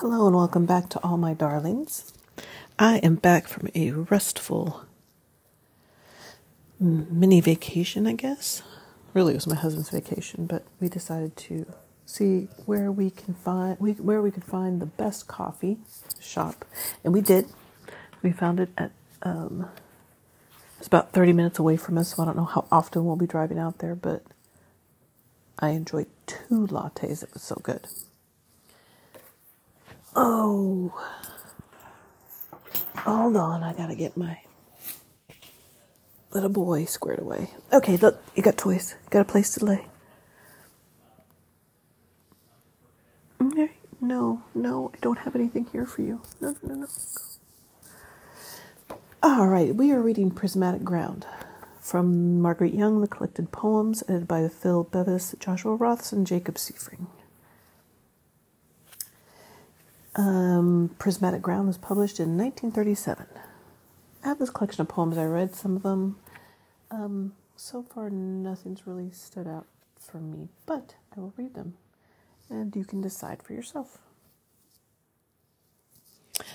Hello and welcome back to all my darlings. I am back from a restful mini vacation, I guess. Really, it was my husband's vacation, but we decided to see where we can find we, where we could find the best coffee shop, and we did. We found it at um, it's about thirty minutes away from us, so I don't know how often we'll be driving out there, but I enjoyed two lattes. It was so good. Oh, hold on. I gotta get my little boy squared away. Okay, look, you got toys. Got a place to lay. Mm, okay, no, no, I don't have anything here for you. No, no, no. All right, we are reading Prismatic Ground from Marguerite Young, The Collected Poems, edited by Phil Bevis, Joshua Roths, and Jacob Seifring. Um, Prismatic Ground was published in 1937. I have this collection of poems. I read some of them. Um, so far, nothing's really stood out for me, but I will read them and you can decide for yourself.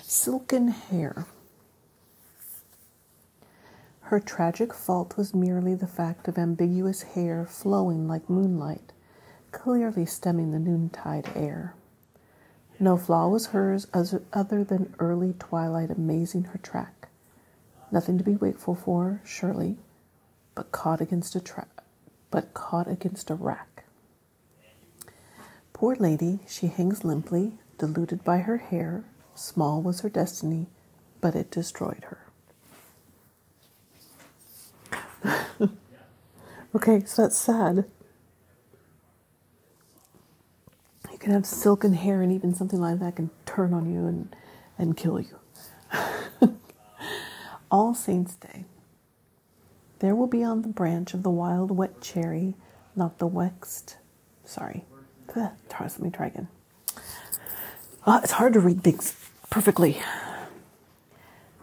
Silken Hair. Her tragic fault was merely the fact of ambiguous hair flowing like moonlight, clearly stemming the noontide air. No flaw was hers other than early twilight amazing her track. Nothing to be wakeful for, surely, but caught against a trap, but caught against a rack. Poor lady, she hangs limply, deluded by her hair. Small was her destiny, but it destroyed her. okay, so that's sad. Can have silken hair and even something like that can turn on you and, and kill you. All Saints' Day. There will be on the branch of the wild wet cherry, not the vexed. Sorry. Let me try again. Uh, it's hard to read things perfectly.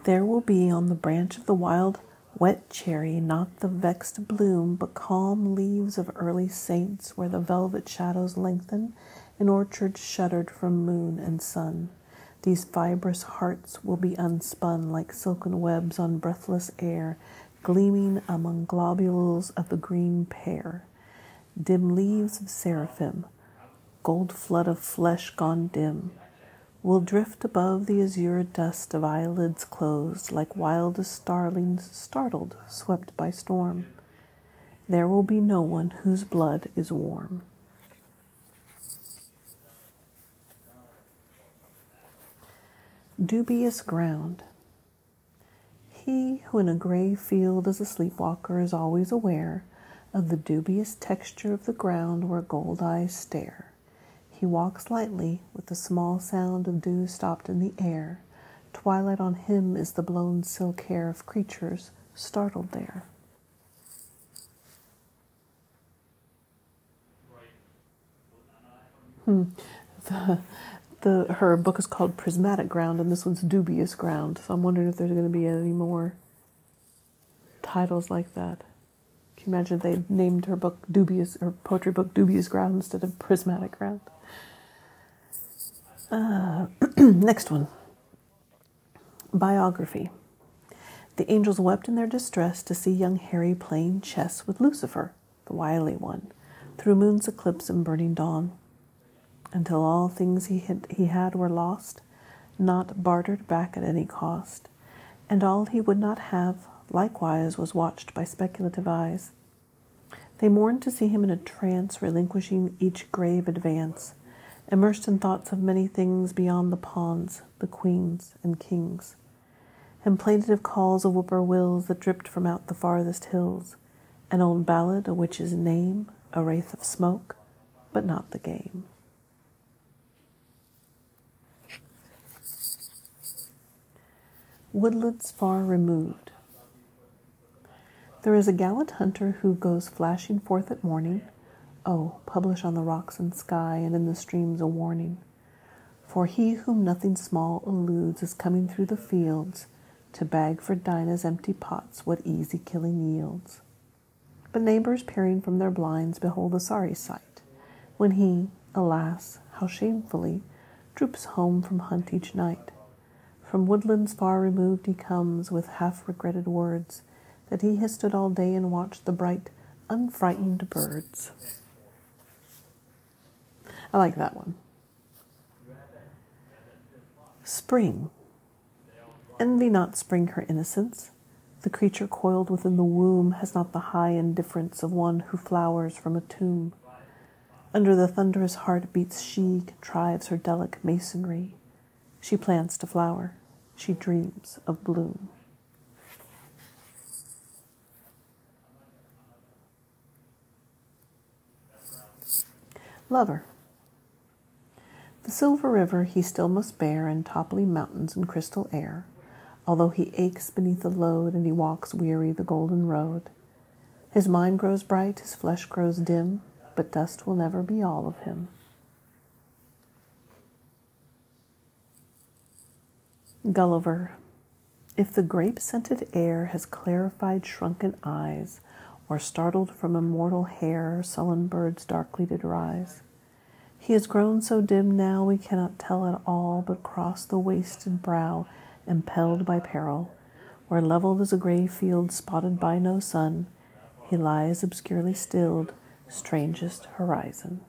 There will be on the branch of the wild wet cherry not the vexed bloom, but calm leaves of early saints, where the velvet shadows lengthen an orchard shuttered from moon and sun. These fibrous hearts will be unspun like silken webs on breathless air, gleaming among globules of the green pear. Dim leaves of seraphim, gold flood of flesh gone dim, will drift above the azure dust of eyelids closed, like wildest starlings startled, swept by storm. There will be no one whose blood is warm. Dubious ground. He who in a gray field is a sleepwalker is always aware of the dubious texture of the ground where gold eyes stare. He walks lightly with the small sound of dew stopped in the air. Twilight on him is the blown silk hair of creatures startled there. Hmm. The, the her book is called Prismatic Ground, and this one's Dubious Ground. So I'm wondering if there's going to be any more titles like that. Can you imagine they named her book Dubious, her poetry book Dubious Ground instead of Prismatic Ground? Uh, next one. Biography. The angels wept in their distress to see young Harry playing chess with Lucifer, the wily one, through moon's eclipse and burning dawn until all things he had, he had were lost, not bartered back at any cost, and all he would not have likewise was watched by speculative eyes. They mourned to see him in a trance, relinquishing each grave advance, immersed in thoughts of many things beyond the pawns, the queens, and kings, and plaintive calls of whippoorwills that dripped from out the farthest hills, an old ballad, a witch's name, a wraith of smoke, but not the game. Woodlands far removed. There is a gallant hunter who goes flashing forth at morning. Oh, publish on the rocks and sky and in the streams a warning. For he whom nothing small eludes is coming through the fields to bag for Dinah's empty pots what easy killing yields. But neighbors peering from their blinds behold a sorry sight when he, alas, how shamefully, droops home from hunt each night. From woodlands far removed he comes with half regretted words that he has stood all day and watched the bright, unfrightened birds. I like that one. Spring. Envy not spring her innocence. The creature coiled within the womb has not the high indifference of one who flowers from a tomb. Under the thunderous heartbeats, she contrives her delicate masonry. She plants to flower. She dreams of bloom. Lover. The silver river he still must bear, and toppling mountains and crystal air, although he aches beneath the load and he walks weary the golden road. His mind grows bright, his flesh grows dim, but dust will never be all of him. Gulliver. If the grape scented air has clarified shrunken eyes, or startled from immortal hair sullen birds darkly did rise, he has grown so dim now we cannot tell at all, but cross the wasted brow, impelled by peril, where leveled as a grey field spotted by no sun, he lies obscurely stilled, strangest horizon.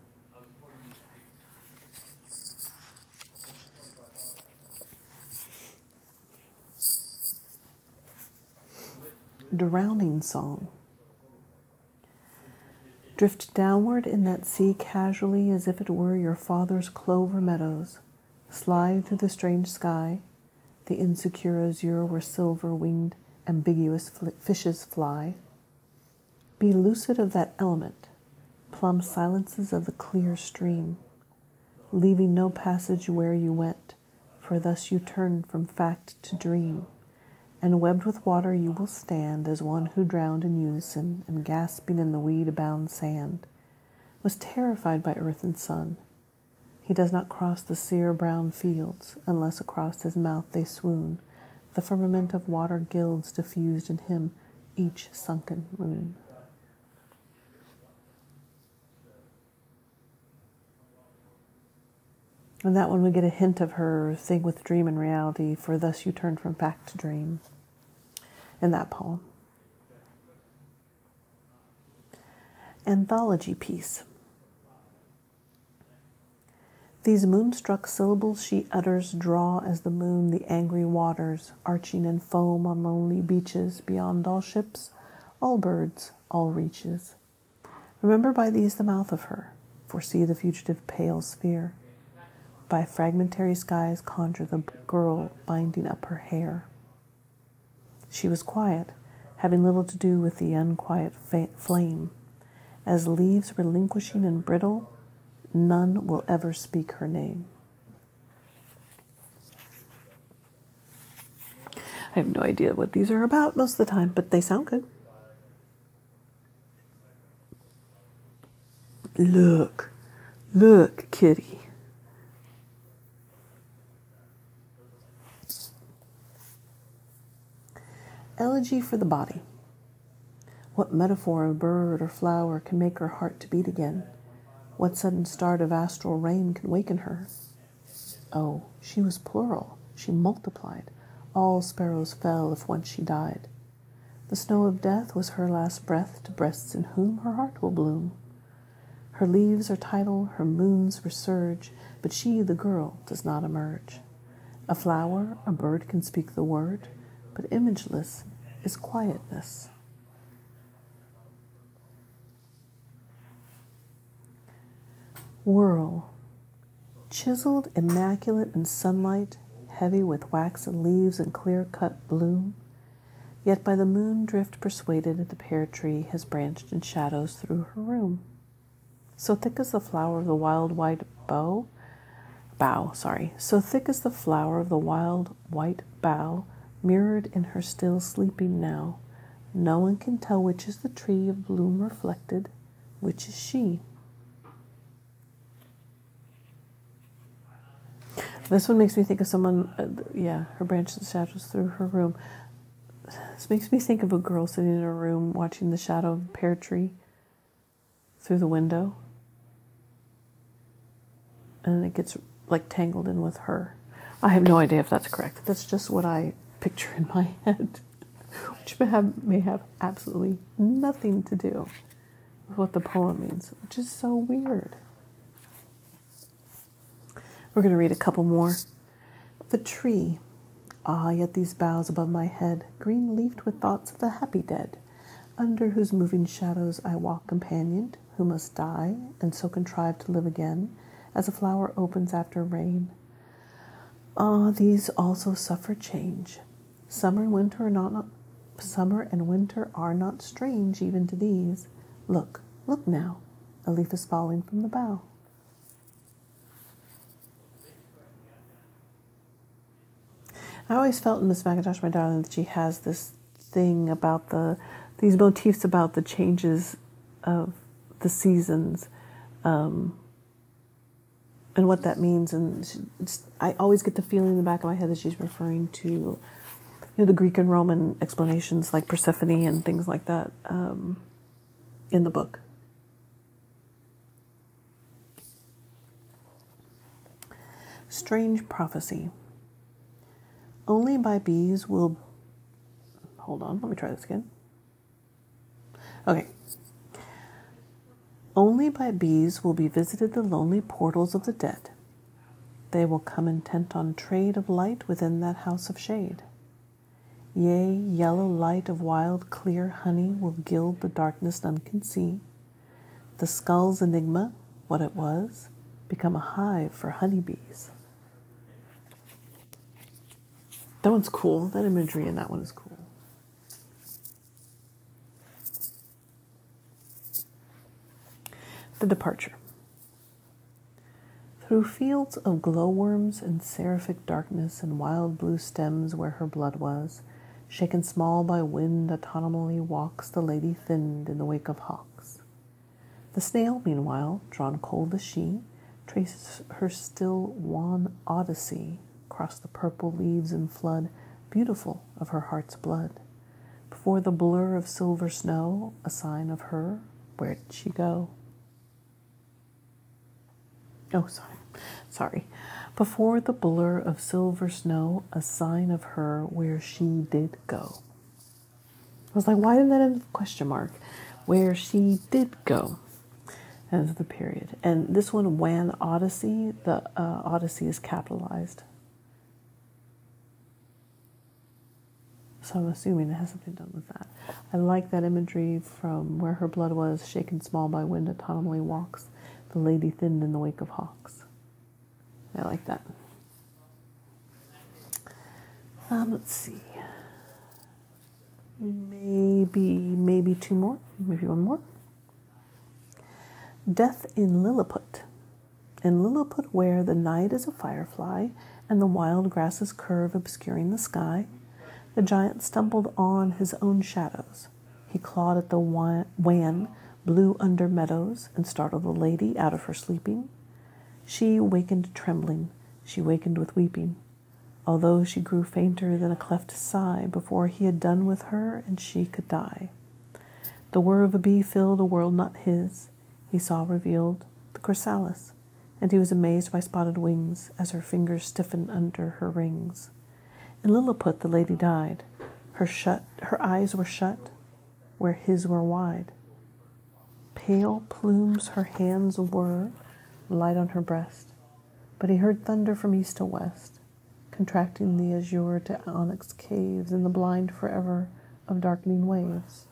Drowning Song. Drift downward in that sea casually as if it were your father's clover meadows. Slide through the strange sky, the insecure azure where silver winged, ambiguous fishes fly. Be lucid of that element, plumb silences of the clear stream, leaving no passage where you went, for thus you turned from fact to dream. And webbed with water you will stand as one who drowned in unison and gasping in the weed bound sand, was terrified by earth and sun. He does not cross the sere brown fields unless across his mouth they swoon. The firmament of water gilds diffused in him each sunken moon. And that one we get a hint of her thing with dream and reality, for thus you turn from fact to dream in that poem. Anthology piece. These moonstruck syllables she utters draw as the moon the angry waters, arching in foam on lonely beaches, beyond all ships, all birds, all reaches. Remember by these the mouth of her, foresee the fugitive pale sphere by fragmentary skies conjure the girl binding up her hair. She was quiet, having little to do with the unquiet fa- flame. As leaves relinquishing and brittle, none will ever speak her name. I have no idea what these are about most of the time, but they sound good. Look, look, kitty. Elegy for the body. What metaphor of bird or flower can make her heart to beat again? What sudden start of astral rain can waken her? Oh, she was plural. She multiplied. All sparrows fell if once she died. The snow of death was her last breath to breasts in whom her heart will bloom. Her leaves are tidal, her moons resurge, but she, the girl, does not emerge. A flower, a bird can speak the word, but imageless is quietness. Whorl, chiseled, immaculate in sunlight, heavy with waxen leaves and clear cut bloom, yet by the moon drift persuaded that the pear tree has branched in shadows through her room. So thick as the flower of the wild white bow, bough, sorry, so thick is the flower of the wild white bough mirrored in her still sleeping now. No one can tell which is the tree of bloom reflected, which is she. This one makes me think of someone, uh, yeah, her branches and shadows through her room. This makes me think of a girl sitting in a room watching the shadow of a pear tree through the window. And it gets like tangled in with her. I have no idea if that's correct. That's just what I picture in my head, which may have, may have absolutely nothing to do with what the poem means, which is so weird. We're going to read a couple more. The tree. Ah, yet these boughs above my head, green leafed with thoughts of the happy dead, under whose moving shadows I walk companioned, who must die, and so contrive to live again, as a flower opens after rain. Ah, these also suffer change. Summer and winter are not, not summer and winter are not strange even to these. Look, look now, a leaf is falling from the bough. I always felt in Miss MacIntosh, my darling, that she has this thing about the these motifs about the changes of the seasons, um, and what that means. And she, I always get the feeling in the back of my head that she's referring to, know, the Greek and Roman explanations like Persephone and things like that um, in the book. Strange prophecy. Only by bees will. Hold on, let me try this again. Okay. Only by bees will be visited the lonely portals of the dead. They will come intent on trade of light within that house of shade. Yea, yellow light of wild, clear honey will gild the darkness none can see. The skull's enigma, what it was, become a hive for honeybees. That one's cool. That imagery in that one is cool. The departure. Through fields of glowworms and seraphic darkness and wild blue stems where her blood was, shaken small by wind, autonomally walks the lady thinned in the wake of hawks. The snail, meanwhile, drawn cold as she, traces her still wan odyssey across the purple leaves and flood, beautiful of her heart's blood. Before the blur of silver snow, a sign of her, where did she go? Oh, sorry. Sorry. Before the blur of silver snow, a sign of her where she did go. I was like, why didn't that end question mark? Where she did go. Ends the period. And this one, Wan Odyssey, the uh, Odyssey is capitalized. So I'm assuming it has something done with that. I like that imagery from where her blood was shaken small by wind autonomally walks, the lady thinned in the wake of hawks. I like that. Um, let's see. Maybe maybe two more, maybe one more. Death in Lilliput. In Lilliput, where the night is a firefly and the wild grasses curve obscuring the sky, the giant stumbled on his own shadows. He clawed at the wan, blue under meadows, and startled the lady out of her sleeping. She wakened trembling, she wakened with weeping, although she grew fainter than a cleft sigh before he had done with her and she could die. The whir of a bee filled a world not his. He saw revealed the chrysalis, and he was amazed by spotted wings as her fingers stiffened under her rings. In Lilliput the lady died. Her shut her eyes were shut, where his were wide. Pale plumes her hands were, light on her breast. But he heard thunder from east to west, contracting the azure to onyx caves in the blind forever of darkening waves.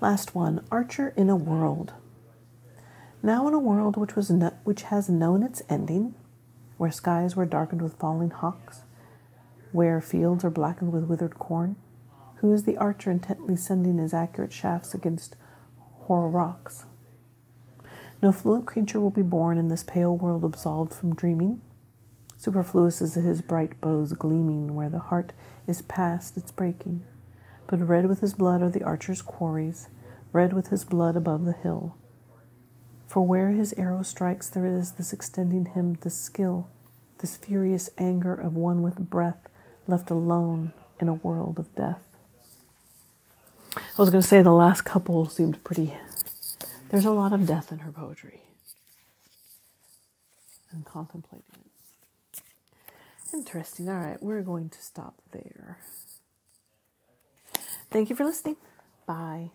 Last one Archer in a World. Now, in a world which, was no, which has known its ending, where skies were darkened with falling hawks, where fields are blackened with withered corn, who is the archer intently sending his accurate shafts against hoar rocks? No fluent creature will be born in this pale world absolved from dreaming. Superfluous is his bright bows gleaming where the heart is past its breaking. But red with his blood are the archer's quarries, red with his blood above the hill. For where his arrow strikes, there is this extending him this skill, this furious anger of one with breath left alone in a world of death. I was going to say the last couple seemed pretty. There's a lot of death in her poetry. And contemplating it. Interesting. All right, we're going to stop there. Thank you for listening. Bye.